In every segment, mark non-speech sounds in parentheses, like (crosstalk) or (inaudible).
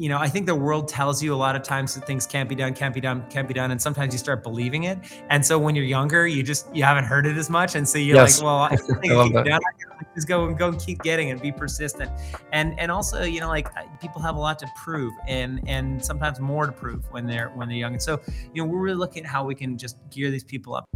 you know, I think the world tells you a lot of times that things can't be done, can't be done, can't be done, and sometimes you start believing it. And so when you're younger, you just you haven't heard it as much, and so you're yes. like, well, I (laughs) think I it done. just go and go and keep getting it, be persistent, and and also you know like people have a lot to prove, and and sometimes more to prove when they're when they're young. And so you know we're really looking at how we can just gear these people up.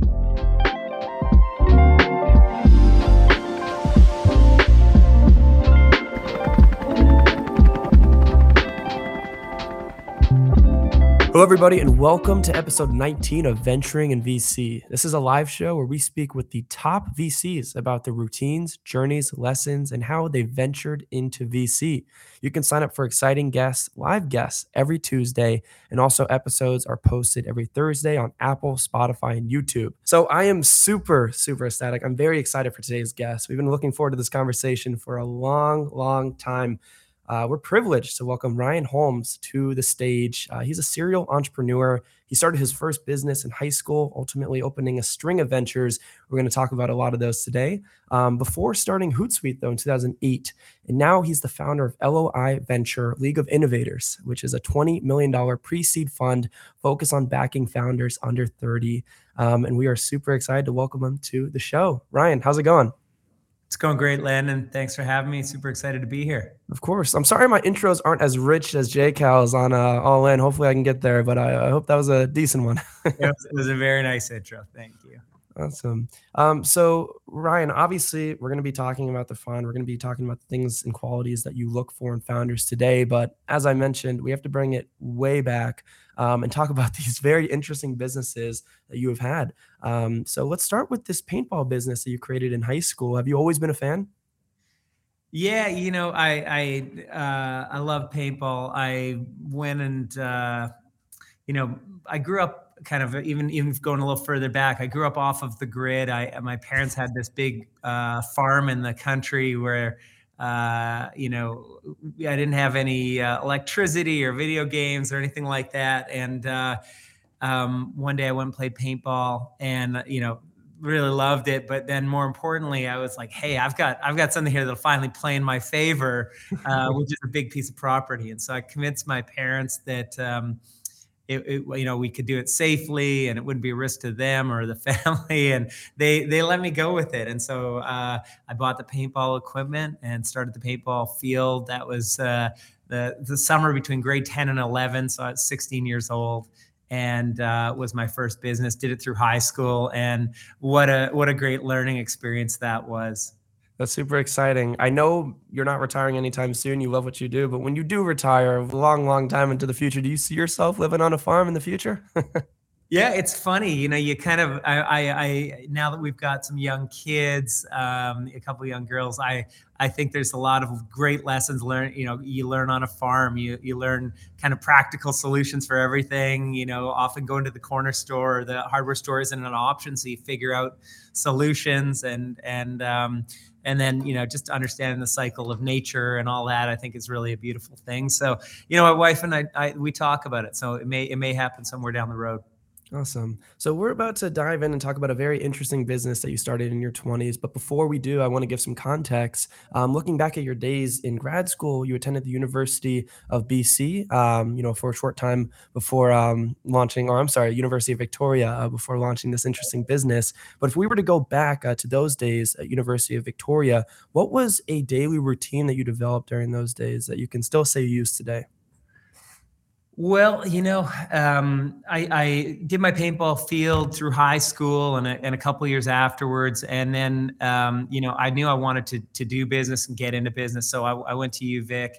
Hello, everybody, and welcome to episode 19 of Venturing in VC. This is a live show where we speak with the top VCs about their routines, journeys, lessons, and how they ventured into VC. You can sign up for exciting guests, live guests every Tuesday, and also episodes are posted every Thursday on Apple, Spotify, and YouTube. So I am super, super ecstatic. I'm very excited for today's guest. We've been looking forward to this conversation for a long, long time. Uh, we're privileged to welcome Ryan Holmes to the stage. Uh, he's a serial entrepreneur. He started his first business in high school, ultimately opening a string of ventures. We're going to talk about a lot of those today. Um, before starting Hootsuite, though, in 2008, and now he's the founder of LOI Venture League of Innovators, which is a $20 million pre seed fund focused on backing founders under 30. Um, and we are super excited to welcome him to the show. Ryan, how's it going? It's going great, Landon. Thanks for having me. Super excited to be here. Of course. I'm sorry my intros aren't as rich as J Cal's on uh, All In. Hopefully I can get there, but I, I hope that was a decent one. (laughs) it, was, it was a very nice intro. Thank you. Awesome. Um, so Ryan, obviously we're going to be talking about the fund. We're going to be talking about the things and qualities that you look for in founders today. But as I mentioned, we have to bring it way back um, and talk (laughs) about these very interesting businesses that you have had. Um, so let's start with this paintball business that you created in high school. Have you always been a fan? Yeah, you know, I I uh, I love paintball. I went and uh, you know I grew up kind of even even going a little further back, I grew up off of the grid. I my parents had this big uh, farm in the country where uh, you know I didn't have any uh, electricity or video games or anything like that. And uh, um, one day I went and played paintball, and you know really loved it. But then more importantly, I was like, hey, I've got I've got something here that'll finally play in my favor, uh, (laughs) which is a big piece of property. And so I convinced my parents that. Um, it, it, you know we could do it safely and it wouldn't be a risk to them or the (laughs) family and they they let me go with it. And so uh, i bought the paintball equipment and started the paintball field. That was uh, the the summer between grade 10 and 11 so i was 16 years old and uh, was my first business. Did it through high school and what a what a great learning experience that was that's super exciting. I know you're not retiring anytime soon. You love what you do, but when you do retire a long, long time into the future, do you see yourself living on a farm in the future? (laughs) yeah, it's funny. You know, you kind of, I, I, I now that we've got some young kids, um, a couple young girls, I, I think there's a lot of great lessons learned. You know, you learn on a farm. You, you learn kind of practical solutions for everything. You know, often going to the corner store or the hardware store isn't an option, so you figure out solutions and and um, and then you know just understanding the cycle of nature and all that i think is really a beautiful thing. So you know my wife and I, I we talk about it. So it may it may happen somewhere down the road Awesome. So we're about to dive in and talk about a very interesting business that you started in your 20s. But before we do, I want to give some context. Um, looking back at your days in grad school, you attended the University of BC, um, you know, for a short time before um, launching, or I'm sorry, University of Victoria uh, before launching this interesting business. But if we were to go back uh, to those days at University of Victoria, what was a daily routine that you developed during those days that you can still say you use today? Well, you know, um, I, I, did my paintball field through high school and a, and a couple years afterwards, and then um, you know I knew I wanted to to do business and get into business, so I, I went to UVic.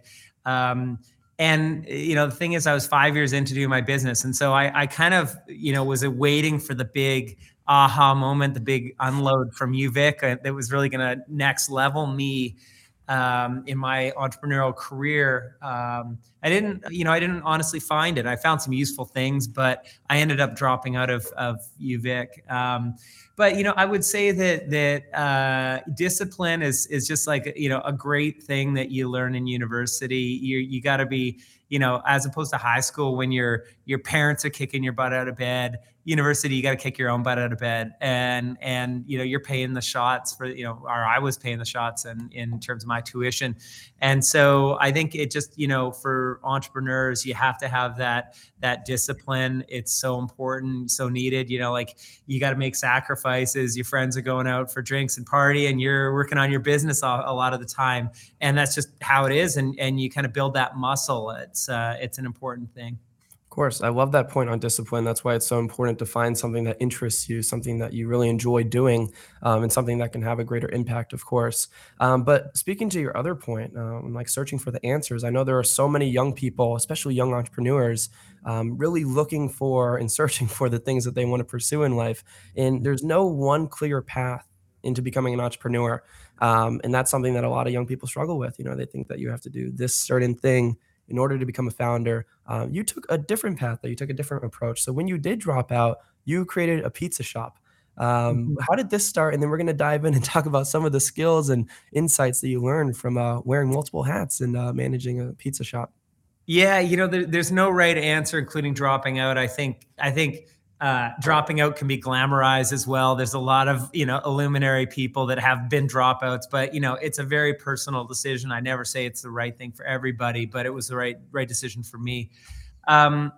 Um, and you know the thing is, I was five years into doing my business, and so I, I kind of you know was waiting for the big aha moment, the big unload from UVic uh, that was really going to next level me um, in my entrepreneurial career. Um, I didn't, you know, I didn't honestly find it. I found some useful things, but I ended up dropping out of of UVic. Um, but you know, I would say that that uh, discipline is is just like you know a great thing that you learn in university. You you got to be you know, as opposed to high school when your your parents are kicking your butt out of bed, university you got to kick your own butt out of bed. And and you know you're paying the shots for you know or i was paying the shots and in, terms of my tuition. And so i think it just you know for entrepreneurs you have to have that that discipline. It's so important so needed. You know like you got to make sacrifices. Your friends are going out for drinks and party and you're working on your business a, a lot of the time. And that's just how it is and and you kind of build that muscle. It's uh, it's an important thing course. I love that point on discipline. That's why it's so important to find something that interests you, something that you really enjoy doing, um, and something that can have a greater impact, of course. Um, but speaking to your other point, um, like searching for the answers, I know there are so many young people, especially young entrepreneurs, um, really looking for and (laughs) searching for the things that they want to pursue in life. And there's no one clear path into becoming an entrepreneur. Um, and that's something that a lot of young people struggle with. You know, they think that you have to do this certain thing in order to become a founder. Um, you took a different path, though. You took a different approach. So when you did drop out, you created a pizza shop. Um, mm-hmm. How did this start? And then we're going to dive in and (laughs) talk about some of the skills and insights that you learned from uh, wearing multiple hats and uh, managing a pizza shop. Yeah, you know, there, there's no right answer, including dropping out. I think, I think uh, dropping out can be glamorized as well. There's a lot of you know illuminary people that have been dropouts, but you know it's a very personal decision. I never say it's the right thing for everybody, but it was the right right decision for me. Um,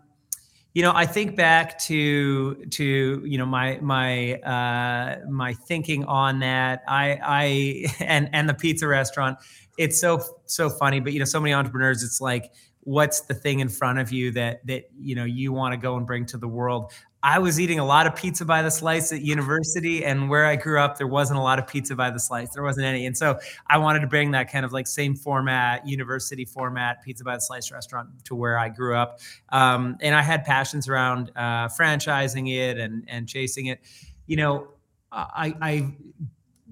you know, I think back to to you know my my uh, my thinking on that. I I (laughs) and and the pizza restaurant. It's so so funny, but you know, so many entrepreneurs. It's like what's the thing in front of you that that you know you want to go and bring to the world I was eating a lot of pizza by the slice at university, and where I grew up, there wasn't a lot of pizza by the slice. There wasn't any, and so I wanted to bring that kind of like same format, university format, pizza by the slice restaurant to where I grew up. Um, and I had passions around uh, franchising it and and chasing it. You know, I, I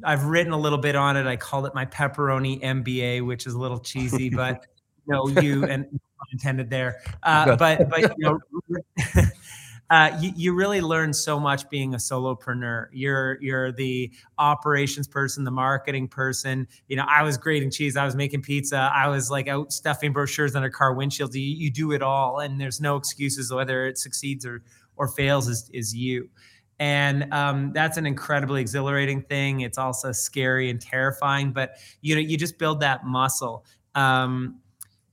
I've written a little bit on it. I call it my pepperoni MBA, which is a little cheesy, but (laughs) you know, you and intended there. (laughs) Uh, but but you know. (laughs) (laughs) uh, you, you really learn so much being a solopreneur. You're you're the operations person, the marketing person. You know, I was grating cheese, I was making pizza, I was like out stuffing brochures under car windshields. You, you do it all, and there's no excuses whether it succeeds or or fails is is you. And um, that's an incredibly exhilarating thing. It's also scary and terrifying, but you know, you just build that muscle. Um,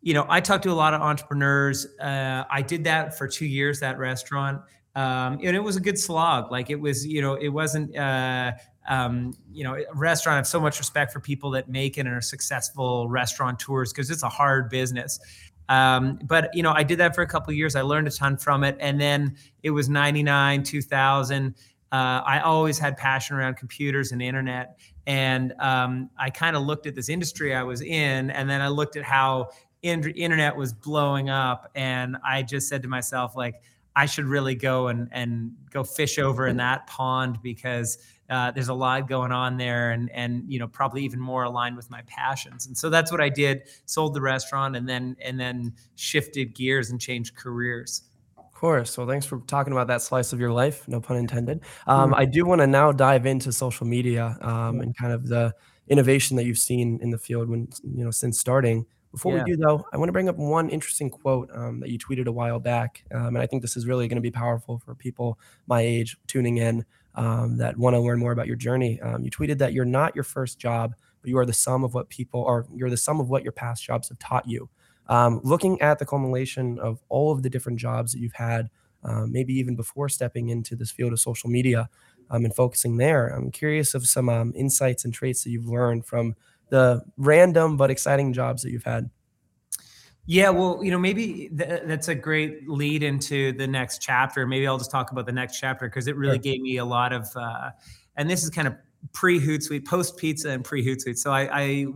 you know, I talked to a lot of entrepreneurs. Uh, I did that for two years, that restaurant. Um, and it was a good slog. Like it was, you know, it wasn't, uh, um, you know, a restaurant. I have so much respect for people that make it and are successful restaurateurs because it's a hard business. Um, but you know, I did that for a couple years. I learned a ton from it, and then it was '99, 2000. Uh, I always had passion around computers and internet, and um, I kind of looked at this industry I was in, and then I looked at how internet was blowing up and i just said to myself like i should really go and and go fish over in that pond because uh, there's a lot going on there and and you know probably even more aligned with my passions. And so that's what i did sold the restaurant and then and then shifted gears and changed careers. Of course. Well thanks for talking about that slice of your life no pun intended. Um, mm-hmm. i do want to now dive into social media um, and kind of the innovation that you've seen in the field when you know since starting before yeah. we do, though, I want to bring up one interesting quote um, that you tweeted a while back. Um, and I think this is really going to be powerful for people my age tuning in um, that want to learn more about your journey. Um, you tweeted that you're not your first job, but you are the sum of what people or you're the sum of what your past jobs have taught you. Um, looking at the culmination of all of the different jobs that you've had, um, maybe even before stepping into this field of social media and focusing there, I'm curious of some insights and traits that you've learned from the random but exciting jobs that you've had? Yeah, well, you know, maybe th- that's a great lead into the next chapter. Maybe I'll just talk about the next chapter because it really sure. gave me a lot of, uh, and this is kind of pre Hootsuite, post pizza, and pre Hootsuite. So I, I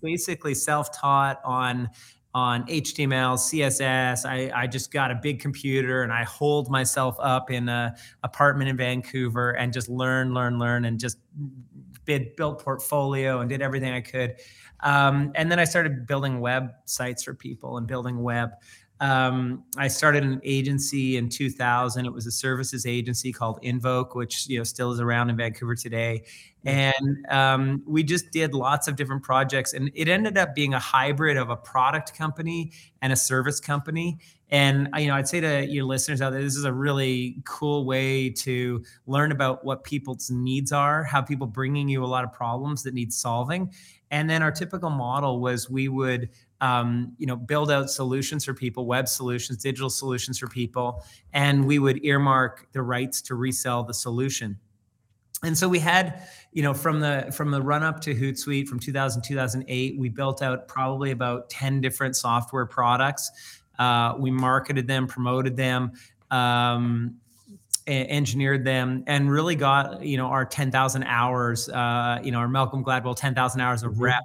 basically self taught on on HTML, CSS. I, I just got a big computer and I holed myself up in a apartment in Vancouver and just learn, learn, learn, and just bid, built portfolio and did everything I could. Um, and then I started building websites for people and building web. um, I started an agency in 2000. It was a services agency called Invoke, which you know still is around in Vancouver today. And um, we just did lots of different projects, and it ended up being a hybrid of a product company and a service company. And you know, I'd say to your listeners out there, this is a really cool way to learn about what people's needs are, how people bringing you a lot of problems that need solving. And then our typical model was we would um, you know, build out solutions for people, web solutions, digital solutions for people, and we would earmark the rights to resell the solution. And so we had, you know, from the from the run up to Hootsuite from 2000 2008, we built out probably about 10 different software products. Uh, we marketed them, promoted them, um, engineered them and really got you know our 10,000 hours uh, you know our Malcolm Gladwell 10,000 hours of mm-hmm. rep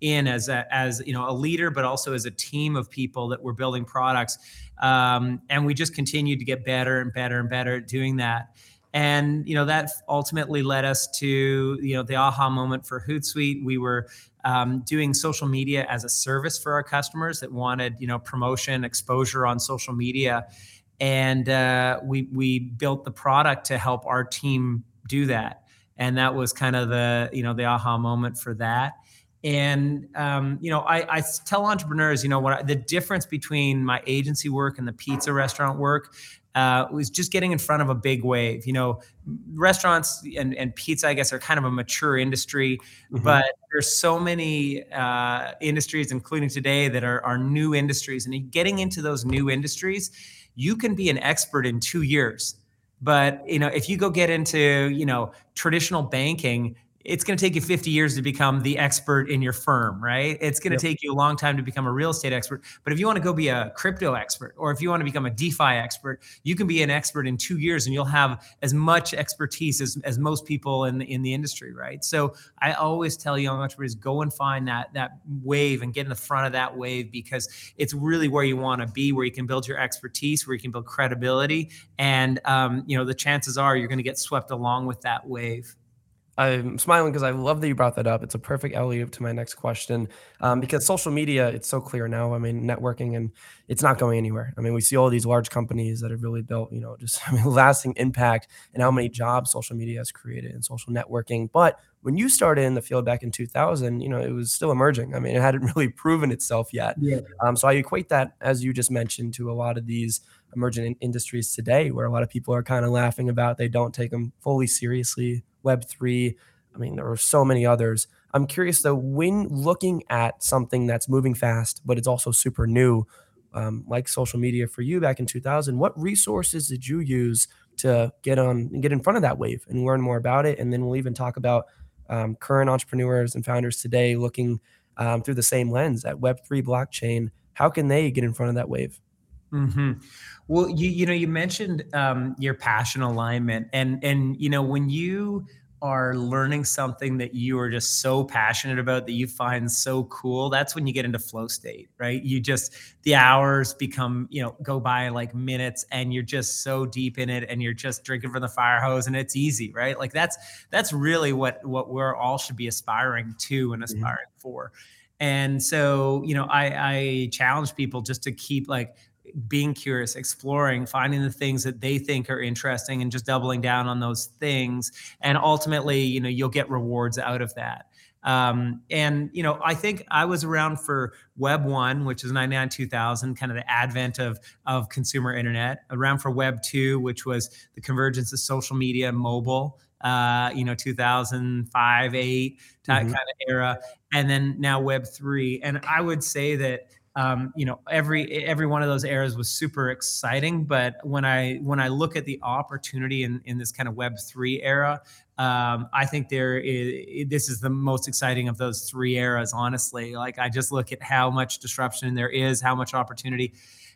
in as a, as you know a leader, but also as a team of people that were building products. Um, and we just continued to get better and better and better at doing that. And you know that ultimately led us to you know the aha moment for Hootsuite. We were um, doing social media as a service for our customers that wanted you know promotion, exposure on social media, and uh, we we built the product to help our team do that. And that was kind of the you know the aha moment for that and um, you know I, I, tell entrepreneurs you know what the difference between my agency work and the pizza restaurant work uh, was just getting in front of a big wave. You know restaurants and, and pizza i guess are kind of a mature industry mm-hmm. but there's so many uh, industries including today that are, are new industries. And getting into those new industries you can be an expert in two years. But you know if you go get into you know traditional banking it's going to take you 50 years to become the expert in your firm, right? It's going to yep. take you a long time to become a real estate expert. But if you want to go be a crypto expert or if you want to become a DeFi expert, you can be an expert in two years and you'll have as much expertise as, as most people in, in the industry, right? So I always tell young entrepreneurs go and find that, that wave and get in the front of that wave because it's really where you want to be, where you can build your expertise, where you can build credibility. And, um, you know, the chances are you're going to get swept along with that wave. I'm smiling because I love that you brought that up. It's a perfect alley to my next question um, because social media, it's so clear now. I mean, networking and it's not going anywhere. I mean, we see all these large companies that have really built, you know, just (laughs) I mean, lasting impact and how many jobs social media has created in social networking. But when you started in the field back in 2000, you know, it was still emerging. I mean, it hadn't (laughs) really proven itself yet. Yeah. Um, so I equate that, as you just mentioned, to a lot of these emerging in industries today where a lot of people are kind of laughing about they don't take them fully seriously Web3. I mean, there are so many others. I'm curious though, when looking at something that's moving fast, but it's also super new, um, like social media for you back in 2000, what resources did you use to get on and get in front of that wave and learn more about it? And then we'll even talk about um, current entrepreneurs and founders today looking um, through the same lens at Web3 blockchain. How can they get in front of that wave? Mm-hmm. Well, you you know you mentioned um, your passion alignment, and and you know when you are learning something that you are just so passionate about that you find so cool that's when you get into flow state right you just the hours become you know go by like minutes and you're just so deep in it and you're just drinking from the fire hose and it's easy right like that's that's really what what we're all should be aspiring to and mm-hmm. aspiring mm-hmm. for and so you know i i challenge people just to keep like being curious, exploring, finding the things that they think are interesting and just doubling down on those things. And ultimately, you know, you'll get rewards out of that. Um, and you know, I think I was around for Web one, which is 99 2000, kind of the advent of of consumer internet. Around for Web two, which was the convergence of social media, and mobile. Uh, you know, 2005, eight, mm-hmm. kind of era, and then now Web three. And I would say that um, you know every every one of those eras was super exciting but when i when i look at the opportunity in in this kind of web 3 era um, i think there is this is the most exciting of those three eras honestly. Like i just look at how much disruption there is how much opportunity.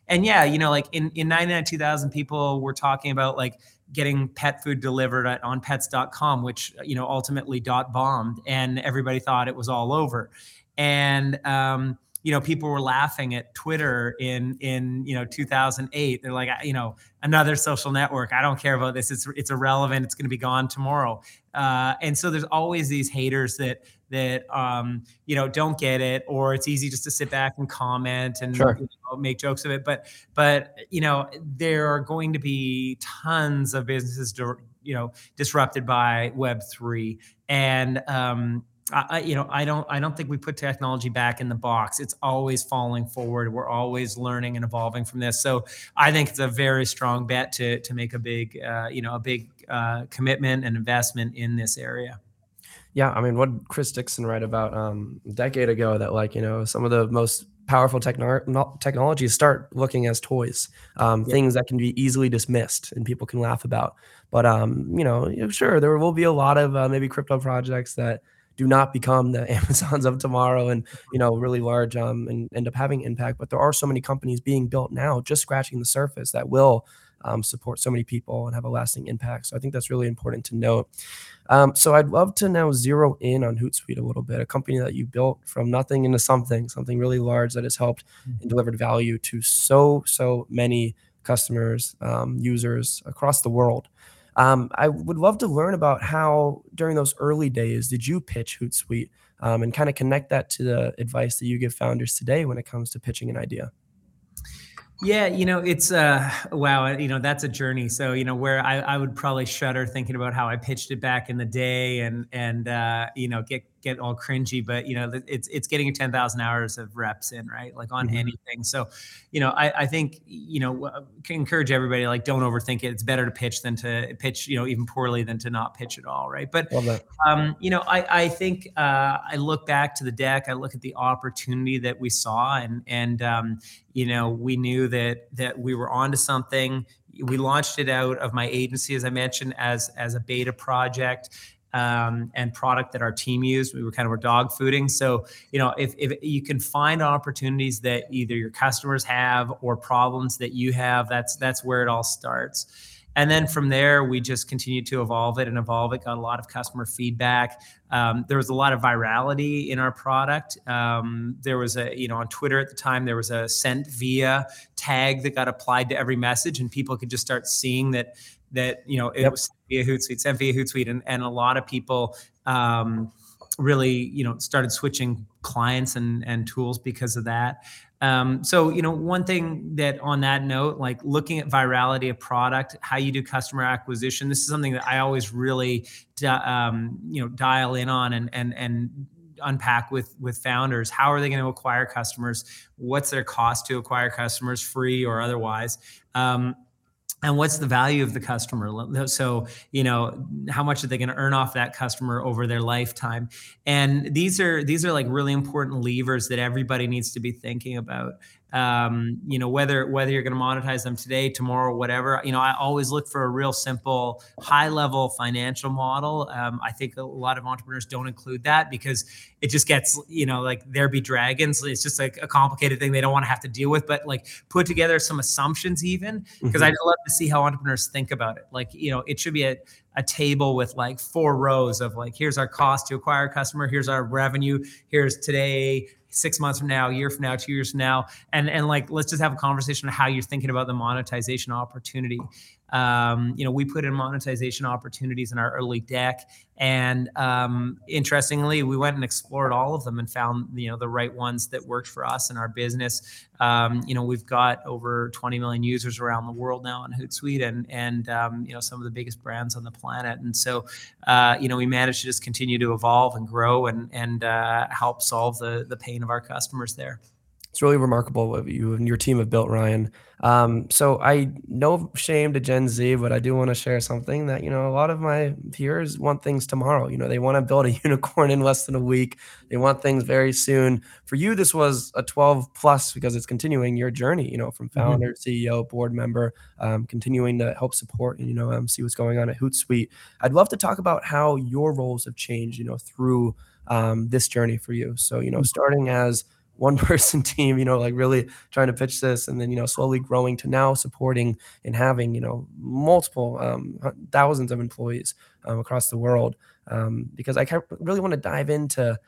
And yeah you know like in in 99 2000 people were talking about like getting pet food delivered at, on pets.com which you know ultimately dot bombed and everybody thought it was all over. And um, you know, people were laughing at Twitter in in you know 2008. They're like, you know, another social network. I don't care about this. It's it's irrelevant. It's going to be gone tomorrow. Uh, and so there's always these haters that that um, you know don't get it, or it's easy just to sit back and comment and sure. you know, make jokes of it. But but you know there are going to be tons of businesses, you know, disrupted by Web three, and um, I, you know, I don't, I don't think we put technology back in the box. It's always falling forward. We're always learning and evolving from this. So I think it's a very strong bet to to make a big, uh, you know, a big uh, commitment and investment in this area. Yeah, I mean, what Chris Dixon write about um, a decade ago that like you know some of the most powerful techno- technologies start looking as toys, um, yeah. things that can be easily dismissed and people can laugh about. But um, you know, sure, there will be a lot of uh, maybe crypto projects that do not become the (laughs) Amazons of tomorrow and you know really large um, and end up having impact. But there are so many companies being built now, just scratching the surface, that will um, support so many people and have a lasting impact. So I think that's really important to note. Um, so I'd love to now zero in on Hootsuite a little bit, a company that you built from nothing into something, something really large that has helped and mm-hmm. delivered value to so so many customers, um, users across the world. Um, I would love to learn about how during those early days did you pitch Hootsuite um, and kind of connect that to the advice that you give founders today when it comes to pitching an idea. Yeah, you know, it's uh wow, you know, that's a journey. So, you know, where I, I would probably shudder thinking about how I pitched it back in the day and and uh, you know, get get all cringy, but you know, it's it's getting 10,000 hours of reps in, right? Like on mm-hmm. anything. So, you know, I, I think, you know, can encourage everybody like don't overthink it. It's better to pitch than to pitch, you know, even poorly than to not pitch at all, right? But um, you know, I I think uh, I look back to the deck, I look at the opportunity that we saw and and um, you know, we knew that that we were onto something we launched it out of my agency as i mentioned as as a beta project um, and product that our team used. We were kind of were dog fooding. So, you know, if, if you can find opportunities that either your customers have or problems that you have, that's that's where it all starts. And then from there, we just continued to evolve it and evolve it. Got a lot of customer feedback. Um, there was a lot of virality in our product. Um, there was a, you know, on Twitter at the time, there was a sent via tag that got applied to every message, and people could just start seeing that that you know it yep. was via Hootsuite, sent via Hootsuite, and and a lot of people um, really you know started switching clients and and tools because of that. Um, so you know one thing that on that note, like looking at virality of product, how you do customer acquisition. This is something that I always really um, you know dial in on and and and unpack with with founders how are they going to acquire customers what's their cost to acquire customers free or otherwise um, and what's the value of the customer? So you know how much are they going to earn off that customer over their lifetime? And these are these are like really important levers that everybody needs to be thinking about um, you know whether whether you're going to monetize them today tomorrow whatever you know i always look for a real simple high level financial model. Um, i think a lot of entrepreneurs don't include that because it just gets you know like there be dragons. It's just like a complicated thing they don't want to have to deal with but like put together some assumptions even because mm-hmm. i'd love to see how entrepreneurs think about it. Like you know it should be a a table with like four rows of like here's our cost to acquire a customer here's our revenue here's today six months from now, a year from now, two years from now, and and like let's just have a conversation on how you're thinking about the monetization opportunity. Um, you know, we put in monetization opportunities in our early deck, and um, interestingly, we went and explored all of them and found you know the right ones that worked for us and our business. Um, you know, we've got over 20 million users around the world now on Hootsuite, and and um, you know some of the biggest brands on the planet. And so, uh, you know, we managed to just continue to evolve and grow and and uh, help solve the the pain of our customers there it's really remarkable what you and your team have built, Ryan. Um, so I no shame to Gen Z, but I do want to share something that you know a lot of my peers want things tomorrow. You know, they want to build a (laughs) unicorn in less than a week. They want things very soon. For you, this was a 12 plus because it's continuing your journey. You know, from mm-hmm. founder, mm-hmm. CEO, board member, um, continuing to help support and you know um, see what's going on at Hootsuite. I'd love to talk about how your roles have changed. You know, through um, this journey for you. So you know, mm-hmm. starting as one (laughs) person team, you know, like really trying to pitch this and then, you know, slowly growing to now supporting and having, you know, multiple um, thousands of employees um, across the world. Um, because I really want to dive into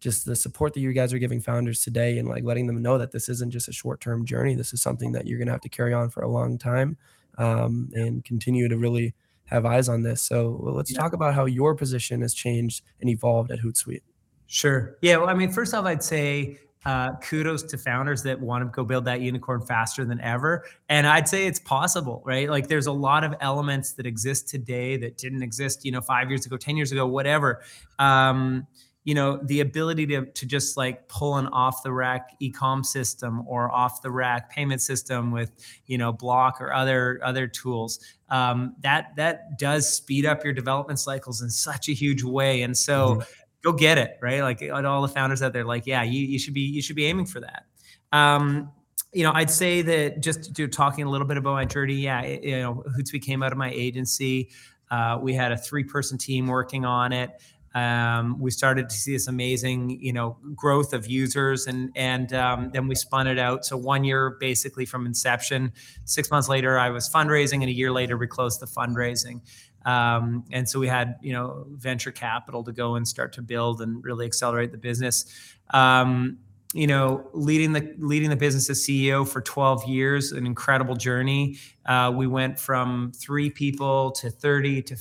just the support that you guys are giving founders today and like letting them know that this isn't just a short term journey. This is something that you're going to have to carry on for a long time um, and continue to really have eyes on this. So well, let's yeah. talk about how your position has changed and evolved at Hootsuite. Sure. Yeah. Well, I mean, first off, I'd say uh, kudos to founders that want to go build that unicorn faster than ever. And I'd say it's possible, right? Like there's a lot of elements that exist today that didn't exist, you know, five years ago, 10 years ago, whatever. Um, you know, the ability to, to just like pull an off the rack e-com system or off the rack payment system with, you know, block or other, other tools. Um, that, that does speed up your development cycles in such a huge way. And so, mm-hmm go get it, right? Like all the founders out there, like, yeah, you, you should be you should be aiming for that. Um, you know, I'd say that just to talking a little bit about my journey, yeah, you know, Hootsuite came out of my agency. Uh, we had a three-person team working on it. Um, we started to see this amazing, you know, growth of users, and and um, then we spun it out. So one year, basically from inception. Six months later, I was fundraising, and a year later, we closed the fundraising. Um, and so we had, you know, venture capital to go and start to build and really accelerate the business. Um, you know, leading the leading the business as CEO for 12 years, an incredible journey. Uh, we went from three people to 30 to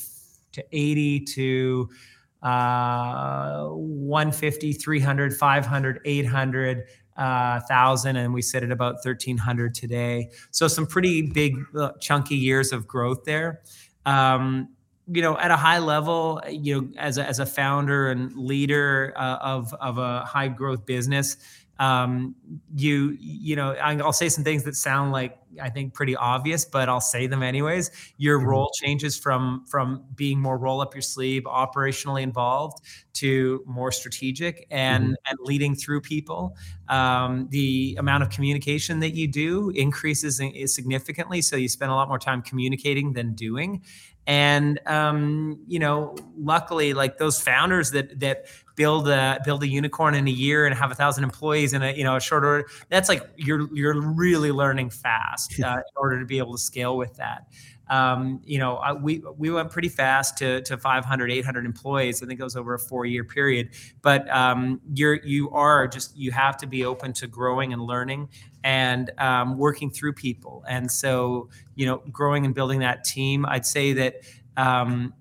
to 80 to uh, 150, 300, 500, 800 uh, thousand, and we sit at about 1300 today. So some pretty big, uh, chunky years of growth there um, you know, at a high level, you know, as a, as a founder and leader uh, of of a high growth business, um, you you know, I'll say some things that sound like I think pretty obvious, but I'll say them anyways. Your mm-hmm. role changes from from being more roll up your sleeve, operationally involved, to more strategic and mm-hmm. and leading through people. Um, the amount of communication that you do increases significantly, so you spend a lot more time communicating than doing and um, you know luckily like those founders that that build a build a unicorn in a year and have a thousand employees in a you know a short order that's like you're you're really learning fast (laughs) uh, in order to be able to scale with that um, you know, I, we we went pretty fast to to 500, 800 employees. I think it was over a four year period. But um, you're you are just you have to be open to growing and learning and um, working through people. And so, you know, growing and building that team. I'd say that um,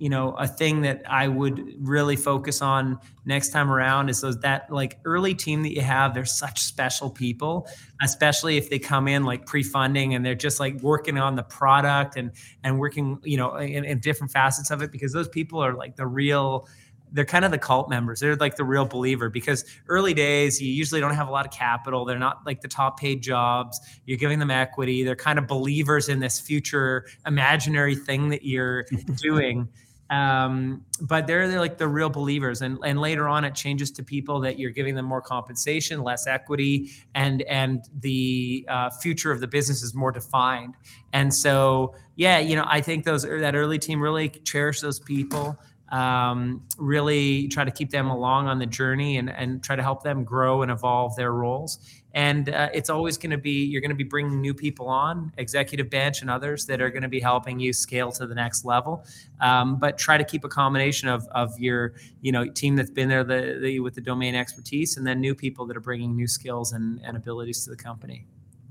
you know a thing that i would really focus on next time around is those that like early team that you have they're such special people especially if they come in like pre-funding and they're just like working on the product and and working you know in, in different facets of it because those people are like the real they're kind of the cult members. They're like the real believer because early days, you usually don't have a lot of capital. They're not like the top paid jobs. You're giving them equity. They're kind of believers in this future imaginary thing that you're (laughs) doing um, but they're, they're like the real believers and, and later on it changes to people that you're giving them more compensation less equity and and the uh, future of the business is more defined and so yeah you know i think those that early team really cherish those people um, really try to keep them along on the journey and, and try to help them grow and evolve their roles. And uh, it's always going to be you're going to be bringing new people on executive bench and others that are going to be helping you scale to the next level. Um, but try to keep a combination of, of your you know team that's been there the, the, with the domain expertise and then new people that are bringing new skills and, and abilities to the company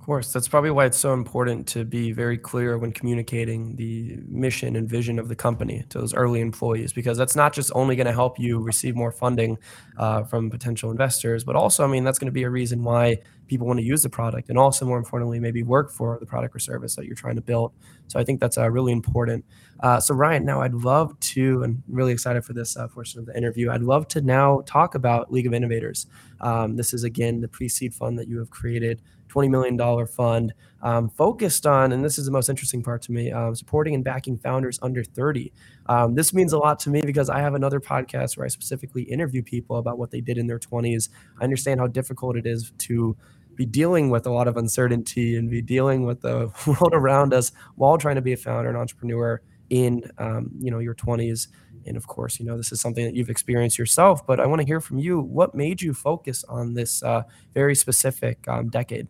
course. That's probably why it's so important to be very clear when communicating the mission and vision of the company to those early employees, because that's not just only going to help you receive more funding uh, from potential investors, but also, I mean, that's going to be a reason why people want to use the product and also, more importantly, maybe work for the product or service that you're trying to build. So I think that's uh, really important. Uh, so, Ryan, now I'd love to, and I'm really excited for this uh, portion of the interview, I'd love to now talk about League of Innovators. Um, this is, again, the pre seed fund that you have created. $20 million fund um, focused on, and this is the most interesting part to me, um, supporting and backing founders under 30. Um, this means a lot to me because I have another podcast where I specifically interview people about what they did in their 20s. I understand how difficult it is to be dealing with a lot of uncertainty and be dealing with the (laughs) world around us while trying to be a founder and entrepreneur in um, you know your 20s and of course you know this is something that you've experienced yourself but i want to hear from you what made you focus on this uh, very specific um, decade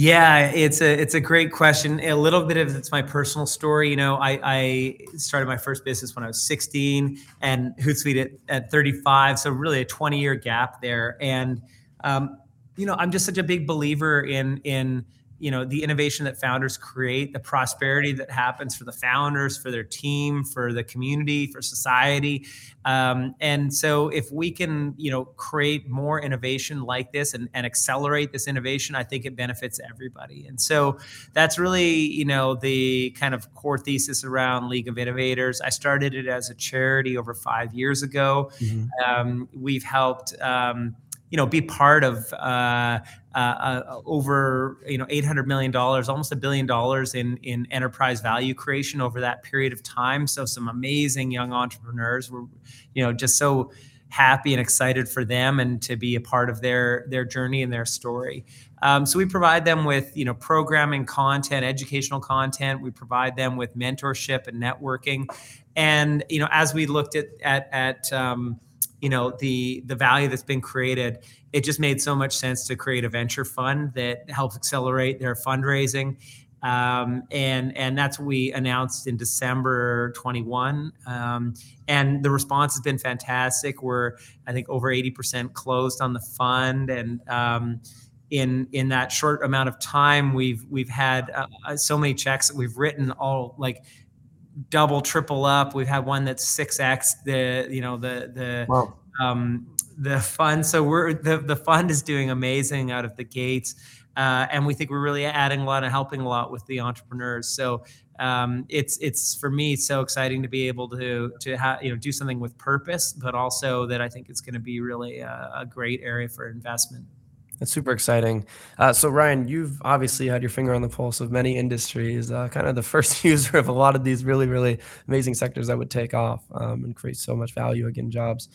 Yeah, it's a it's a great question. A little bit of it's my personal story. You know, I, I started my first business when I was 16 and Hootsuite at, at 35. So really a 20 year gap there. And um, you know, I'm just such a big believer in in you know the innovation that founders create the prosperity that happens for the founders for their team for the community for society. Um, and so if we can you know create more innovation like this and, and accelerate this innovation i think it benefits everybody. And so that's really you know the kind of core thesis around league of innovators. I started it as a charity over five years ago. Mm-hmm. um, we've helped um, you know be part of uh, uh, uh, over you know 800 million dollars almost a billion dollars in in enterprise value creation over that period of time. So some amazing young entrepreneurs were you know just so happy and excited for them and to be a part of their their journey and their story. Um, so we provide them with you know programming content educational content. We provide them with mentorship and networking. And you know as we looked at at at um, you know the the value that's been created it just made so much sense to create a venture fund that helps accelerate their fundraising um, and and that's what we announced in December 21. Um, and the response has been fantastic. We're I think over 80% closed on the fund, and um, in in that short amount of time, we've we've had uh, so many checks that we've written all like double, triple up. We've had one that's six x the you know the the wow. um, the fund. So we're the the fund is doing amazing out of the gates, uh, and we think we're really adding a lot and helping a lot with the entrepreneurs. So um, it's it's for me so exciting to be able to to have you know do something with purpose, but also that I think it's going to be really a, a great area for investment. That's super exciting. Uh, so, Ryan, you've obviously had your finger on the pulse of many industries, uh, kind of the first (laughs) user of a lot of these really, really amazing sectors that would take off um, and create so much value, again, jobs,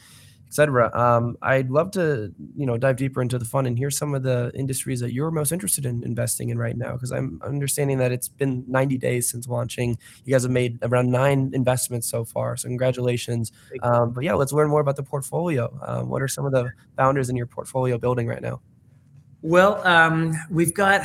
etc. Um, I'd love to, you know, dive deeper into the fund and hear some of the industries that you're most interested in investing in right now, because I'm understanding that it's been 90 days since launching. You guys have made around nine investments so far, so congratulations. Um, but yeah, let's learn more about the portfolio. Um, what are some of the founders in your portfolio building right now? Well, um, we've got,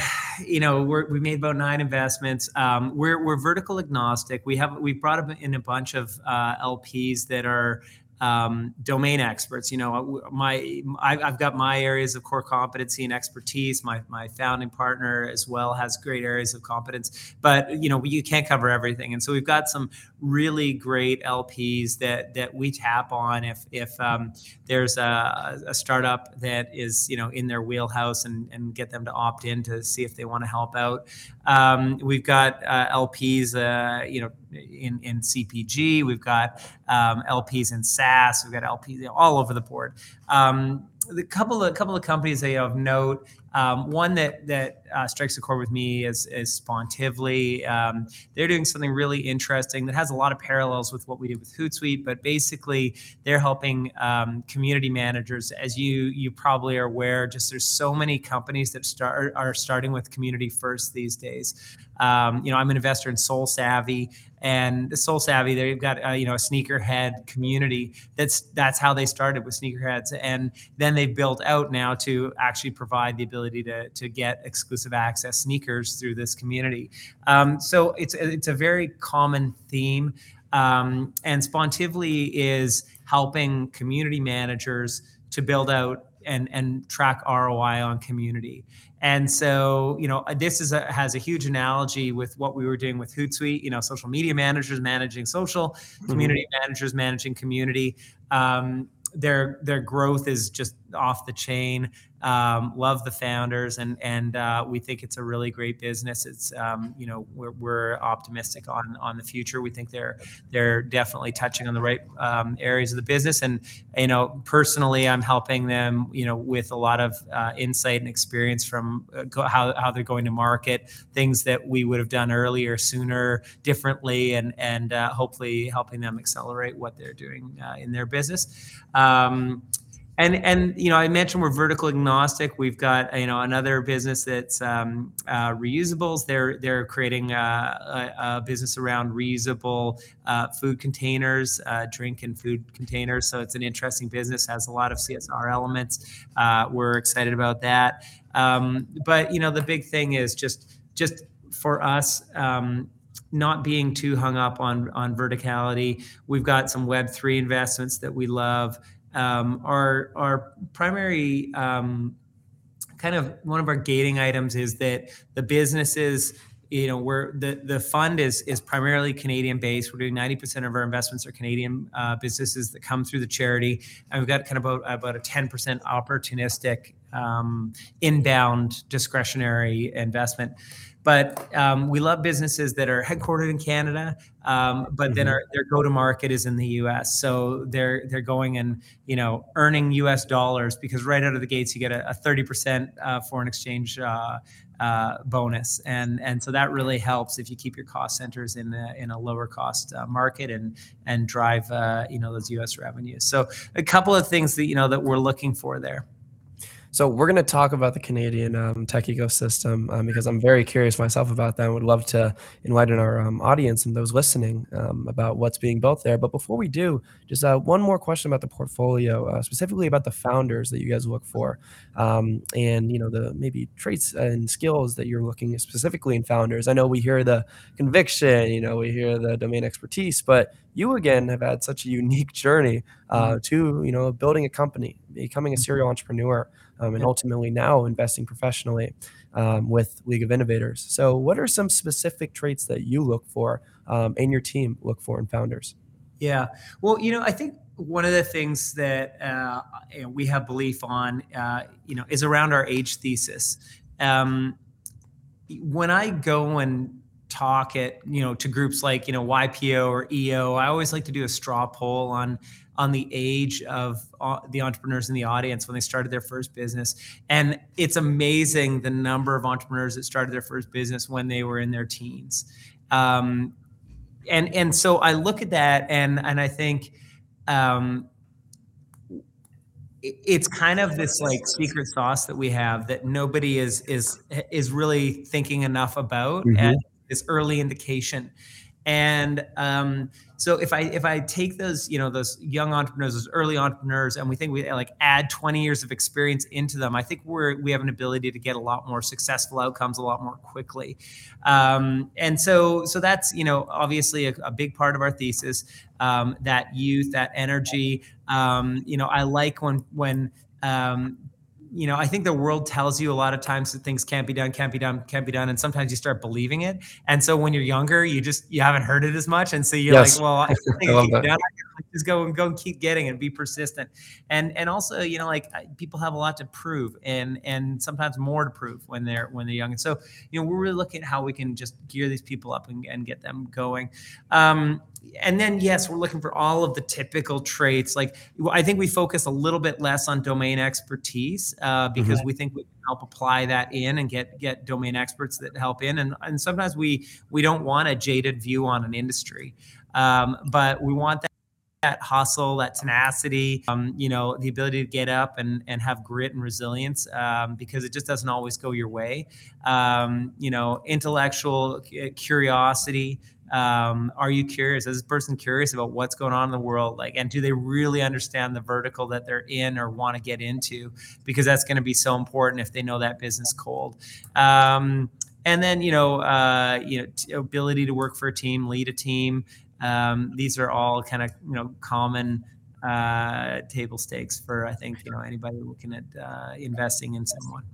you know, we have made about nine investments. Um, we're, we're vertical agnostic. We have we brought in a bunch of uh, LPs that are um, domain experts. You know, my I've got my areas of core competency and expertise. My my founding partner as well has great areas of competence, but you know, you can't cover everything. And so we've got some really great LPs that that we tap on if if um, there's a, a, startup that is you know in their wheelhouse and and get them to opt in to see if they want to help out. Um, we've got uh, LPs, uh, you know, in in CPG. We've got um, LPs in SaaS. We've got LPs all over the board. Um, the couple of couple of companies that of note. Um, one that that uh, strikes a chord with me is is Spontivly. Um, they're doing something really interesting that has a lot of parallels with what we did with Hootsuite, but basically they're helping um, community managers. As you you probably are aware, just there's so many companies that start are starting with community first these days. Um, you know, I'm an investor in Sole Savy and Sole Savy. They've got uh, you know a sneakerhead community. That's that's how they started with sneakerheads, and then they've built out now to actually provide the ability to to get exclusive access sneakers through this community. Um, so it's it's a very common theme, um, and Spontivly is helping community managers to build out and and track ROI on community. And so, you know, this is a, has a huge analogy with what we were doing with Hootsuite. You know, social media managers managing social, mm-hmm. community mm-hmm. managers managing community. Um, their their growth is just off the chain. Um, love the founders, and and uh, we think it's a really great business. It's um, you know we're, we're optimistic on on the future. We think they're they're definitely touching on the right um, areas of the business. And you know personally, I'm helping them you know with a lot of uh, insight and experience from uh, how how they're going to market things that we would have done earlier, sooner, differently, and and uh, hopefully helping them accelerate what they're doing uh, in their business. And and you know I mentioned we're vertical agnostic. We've got you know another business that's um, uh, reusables. They're they're creating uh, a, a business around reusable uh, food containers, uh, drink and food containers. So it's an interesting business. Has a lot of CSR elements. Uh, we're excited about that. Um, but you know the big thing is just just for us. Um, not being too hung up on on verticality. We've got some Web three investments that we love um, our our primary um, kind of one of our gating items is that the businesses you know we're the the fund is is primarily canadian based we're doing 90% of our investments are canadian uh, businesses that come through the charity. And we've got kind of about about a 10% opportunistic um, inbound discretionary investment. But um, we love businesses that are headquartered in Canada, um, but mm-hmm. then our, their go-to-market is in the U.S. So they're they're going and you know earning U.S. dollars because right out of the gates you get a, 30% uh, foreign exchange uh, uh, bonus, and and so that really helps if you keep your cost centers in a, in a lower cost uh, market and and drive uh, you know those U.S. revenues. So a couple of things that you know that we're looking for there. So we're going to talk about the Canadian um, tech ecosystem um, because I'm very curious myself about that. and would love to enlighten our um, audience and those listening um, about what's being built there. But before we do, just uh, one more question about the portfolio, uh, specifically about the founders that you guys look for, um, and you know the maybe traits and skills that you're looking specifically in founders. I know we hear the conviction, you know, we hear the domain expertise, but you again have had such a unique journey uh, mm-hmm. to you know building a company, becoming a mm-hmm. serial entrepreneur um, and ultimately now investing professionally um, with League of Innovators. So, what are some specific traits that you look for um, and your team look for in founders? Yeah, well, you know, I think one of the things that uh, we have belief on, uh, you know, is around our age thesis. Um, when I go and talk at you know to groups like you know YPO or EO, I always like to do a straw poll on on the age of uh, the entrepreneurs in the audience when they started their first business. And it's amazing the number of entrepreneurs that started their first business when they were in their teens. Um, and and so I look at that and and I think um, it's kind of this like secret sauce that we have that nobody is is is really thinking enough about mm-hmm. this early indication and um, so if I if I take those you know those young entrepreneurs, those early entrepreneurs, and we think we like add 20 years of experience into them, I think we're we have an ability to get a lot more successful outcomes a lot more quickly. Um, and so so that's you know obviously a, a big part of our thesis. Um, that youth, that energy. Um, you know, I like when when um, you know, I think the world tells you a lot of times that things can't be done, can't be done, can't be done, and sometimes you start believing it. And so when you're younger, you just you haven't heard it as much, and so you're yes. like, well, (laughs) I think I done. just go and go and keep getting it, and be persistent, and and also you know like people have a lot to prove, and and sometimes more to prove when they're when they're young. And so you know we're really looking at how we can just gear these people up and, and get them going. Um, and then yes we're looking for all of the typical traits like i think we focus a little bit less on domain expertise uh, because mm-hmm. we think we can help apply that in and get get domain experts that help in and, and sometimes we we don't want a jaded view on an industry um, but we want that that hustle, that tenacity, um, you know, the ability to get up and, and have grit and resilience um, because it just doesn't always go your way. Um, you know, intellectual curiosity, um, are you curious? Is this person curious about what's going on in the world? Like and do they really understand the vertical that they're in or want to get into? Because that's going to be so important if they know that business cold. Um, and then you know uh, you know t- ability to work for a team lead a team. Um, these are all kind of you know common uh, table stakes for i think you know anybody looking at uh, investing in someone.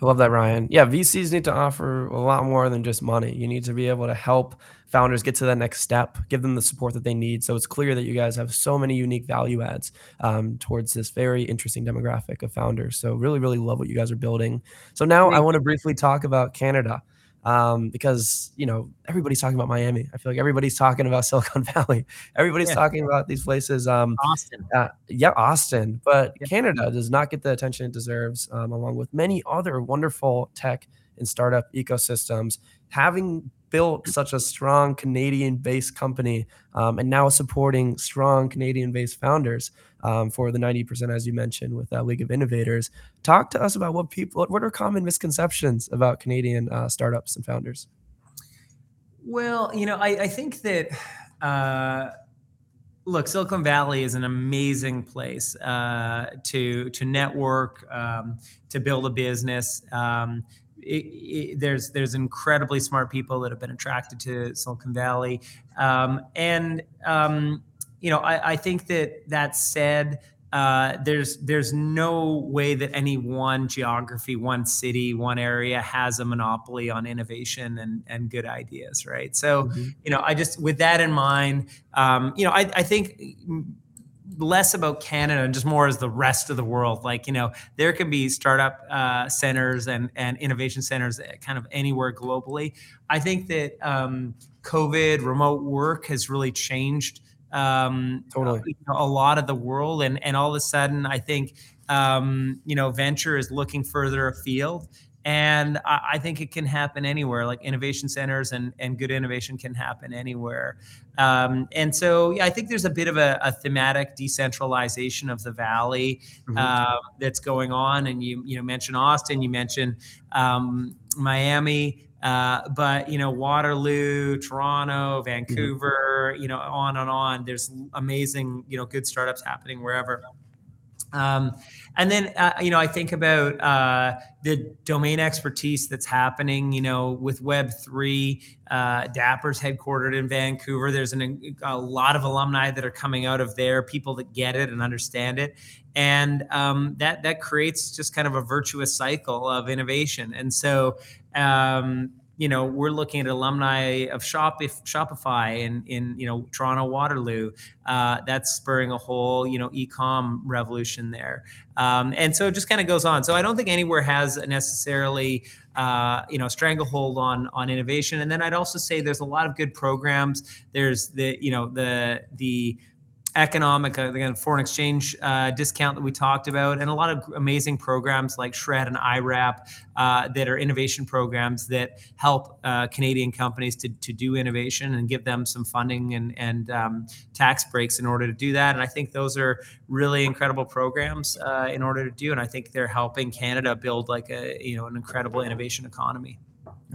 I love that, Ryan. Yeah, VCs need to offer a lot more than just money. You need to be able to help founders get to that next step, give them the support that they need. So it's clear that you guys have so many unique value adds um, towards this very interesting demographic of founders. So really, really love what you guys are building. So now I want to briefly talk about Canada. Um, because you know everybody's talking about Miami. I feel like everybody's talking about (laughs) Silicon Valley. Everybody's yeah. talking about these places. Um, Austin, uh, yeah, Austin. But yeah. Canada does not get the attention it deserves, um, along with many other wonderful tech and startup ecosystems. Having built such a strong Canadian-based company, um, and now supporting strong Canadian-based founders um, for the 90%, as you mentioned, with that League of Innovators. Talk to us about what people, what are common misconceptions about Canadian uh, startups and founders? Well, you know, I, I think that uh, look, Silicon Valley is an amazing place uh, to to network, um, to build a business. Um, it, it, there's there's incredibly smart people that have been attracted to Silicon Valley, um, and um, you know, I, I think that that said, uh, there's there's no way that any one geography, one city, one area has a monopoly on innovation and and good ideas, right? So, mm-hmm. you know, I just with that in mind, um, you know, I, I think less about Canada and just more as the rest of the world. Like, you know, there can be startup uh, centers and, and innovation centers kind of anywhere globally. I think that um, COVID, remote work has really changed um, totally. you know, a lot of the world. And, and all of a sudden, I think, um, you know, venture is looking further afield. And I, I, think it can happen anywhere, like innovation centers and, and good innovation can happen anywhere. Um, and so, yeah, I think there's a bit of a, a thematic decentralization of the valley mm-hmm. uh, that's going on. And you, you know, mentioned Austin, you mentioned um, Miami. Uh, but you know Waterloo, Toronto, mm-hmm. Vancouver, mm-hmm. you know, on and on. There's amazing, you know, good startups happening wherever. Um, and then, uh, you know, I think about uh, the domain expertise that's happening, you know, with Web3. Uh, Dapper's headquartered in Vancouver. There's an, a lot of alumni that are coming out of there, people that get it and understand it. And um, that, that creates just kind of a virtuous cycle of innovation. And so, um, you know, we're looking at alumni of Shop Shopify in in you know Toronto Waterloo. Uh, that's spurring a whole you know e-com revolution there, um, and so it just kind of goes on. So I don't think anywhere has necessarily uh, you know stranglehold on on innovation. And then I'd also say there's a lot of good programs. There's the you know the the economic, uh, again, foreign exchange uh, discount that we talked about, and a lot of amazing programs like SR&ED and IRAP uh, that are innovation programs that help uh, Canadian companies to, to do innovation and give them some funding and, and um, tax breaks in order to do that. And I think those are really incredible programs uh, in order to do. And I think they're helping Canada build like a you know an incredible innovation economy.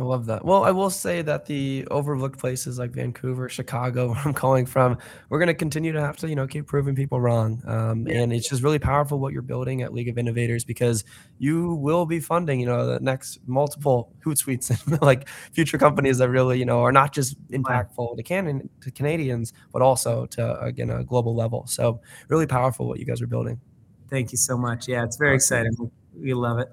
I love that. Well, I will say that the overlooked places like Vancouver, Chicago, (laughs) where I'm calling from, we're going to continue to have to, you know, keep proving people wrong. Um, yeah. And it's just really powerful what you're building at League of Innovators because you will be funding, you know, the next multiple Hootsuites and (laughs) like future companies that really, you know, are not just impactful to, Can- to Canadians, but also to, again, a global level. So really powerful what you guys are building. Thank you so much. Yeah, it's very exciting. We love it.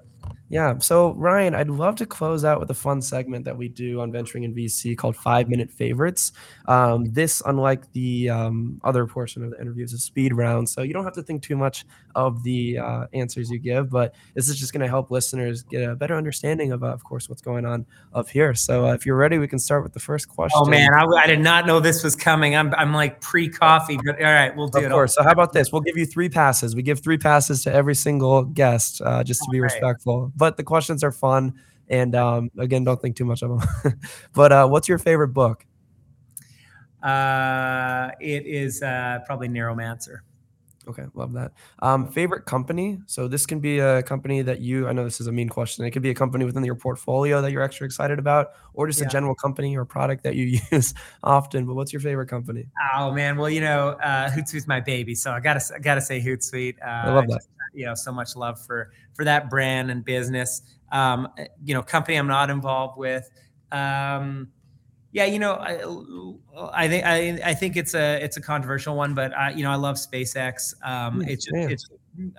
Yeah. So, Ryan, I'd love to close out with a fun segment that we do on Venturing in VC called Five Minute Favorites. Um, this, unlike the um, other portion of the interview, is a speed round. So, you don't have to think too much of the uh, answers you give, but this is just going to help listeners get a better understanding of, uh, of course, what's going on up here. So, uh, if you're ready, we can start with the first question. Oh, man. I, I did not know this was coming. I'm, I'm like pre coffee, but all right, we'll do of it. Of course. So, how about this? We'll give you three passes. We give three passes to every single guest uh, just to be respectful but the questions are fun. And um, again, don't think too much of them. (laughs) but uh, what's your favorite book? Uh, it is uh, probably Neuromancer. Okay, love that. Um, favorite company? So this can be a company that you. I know this is a mean question. It could be a company within your portfolio that you're extra excited about, or just yeah. a general company or product that you (laughs) use often. But what's your favorite company? Oh man, well you know, uh, Hootsuite's my baby, so I gotta I gotta say Hootsuite. Uh, I love that you know so much love for for that brand and business. Um, you know, company I'm not involved with. Um, yeah, you know, I, I think I, I think it's a it's a controversial one, but I you know I love SpaceX. Um, it's just, it's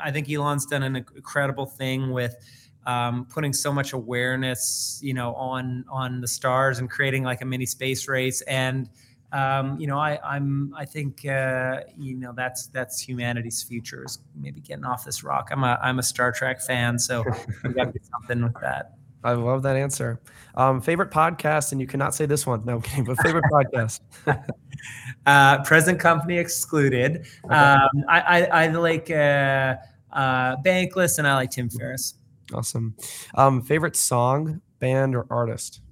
I think Elon's done an incredible thing with um, putting so much awareness, you know, on on the stars and creating like a mini space race and um, you know, I, I'm, I think, uh, you know, that's that's humanity's future is maybe getting off this rock. I'm a, I'm a Star Trek fan, so (laughs) we got to do something with that. I love that answer. Um, favorite podcast, and you cannot say this one. No, I'm kidding. But favorite (laughs) podcast. uh, present company excluded. Okay. Um, I, I, I like uh, uh, Bankless, and I like Tim Ferriss. Awesome. Um, favorite song, band, or artist?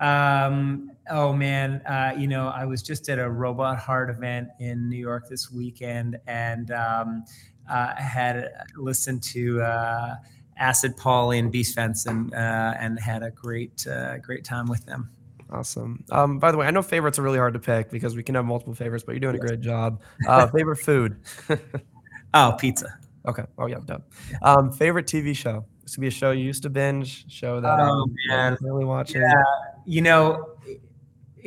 Um, oh man, uh, you know, I was just at a Robot Heart event in New York this weekend, and um, uh, had listened to uh, Acid Pauli and Be Svendsen, and uh, and had a great uh, great time with them. Awesome. Um, by the way, I know favorites are really hard to pick because we can have multiple favorites, but you're doing a great job. (laughs) Uh, favorite food? (laughs) oh, pizza. Okay. Oh yeah, done. Um, favorite TV show? This could be a show you used to binge, show that oh, um, man. really watching. Yeah, you know, (laughs)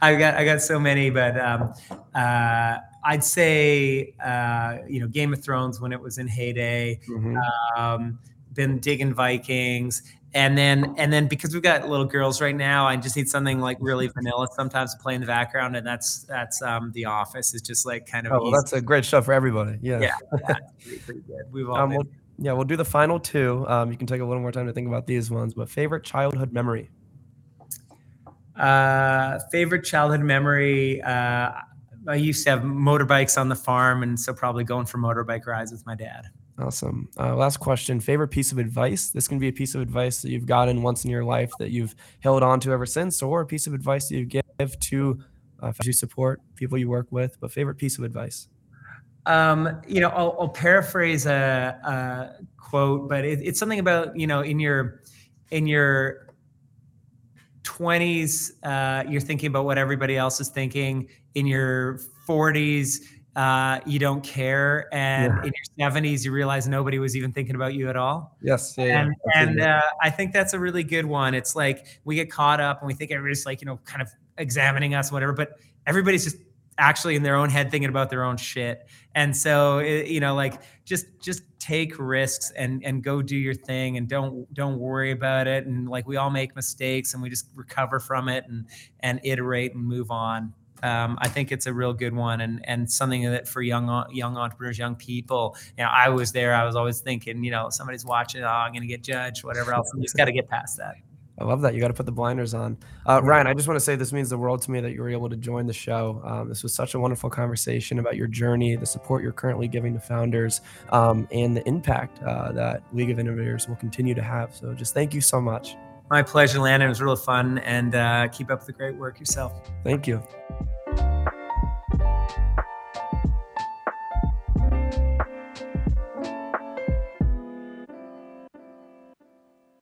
I got I got so many, but um, uh, I'd say uh, you know Game of Thrones when it was in heyday. Mhm. Um, been digging Vikings, and then and then because we've got little girls right now, I just need something like really (laughs) vanilla sometimes to play in the background, and that's that's um, The Office. It's just like kind of Oh, well, that's a great show for everybody. Yeah. (laughs) yeah, yeah, pretty, pretty good. We've all Um, we'll, yeah, we'll do the final two. Um, you can take a little more time to think about these ones, but favorite childhood memory. Uh, favorite childhood memory. Uh, I used to have motorbikes on the farm, and so probably going for motorbike rides with my dad. Awesome. Uh, last question. Favorite piece of advice? This can be a piece of advice that you've gotten once in your life that you've held on to ever since, or a piece of advice that you give to uh, you support people you work with. But favorite piece of advice? Um, you know, I'll, I'll paraphrase a, a quote, but it, it's something about you know, in your in your twenties, uh, you're thinking about what everybody else is thinking. In your forties, uh, you don't care, and Yeah. in your seventies, you realize nobody was even thinking about you at all. Yes. Yeah. yeah, and absolutely. and uh, I think that's a really good one. It's like we get caught up and we think everybody's like you know kind of examining us, whatever, but everybody's just actually in their own head thinking about their own shit. And so it, you know, like just just take risks and and go do your thing and don't don't worry about it. And like we all make mistakes and we just recover from it and and iterate and move on. Um, I think it's a real good one and and something that for young young entrepreneurs, young people. You know, I was there. I was always thinking, you know, somebody's watching. Oh, I'm going to get judged, whatever else. You just got to get past that. I love that. You got to put the blinders on. Uh, Ryan, I just want to say this means the world to me that you were able to join the show. Um, this was such a wonderful conversation about your journey, the support you're currently giving to founders, um, and the impact uh, that League of Innovators will continue to have. So just thank you so much. My pleasure, Landon. It was really fun, and uh, keep up the great work yourself. Thank you.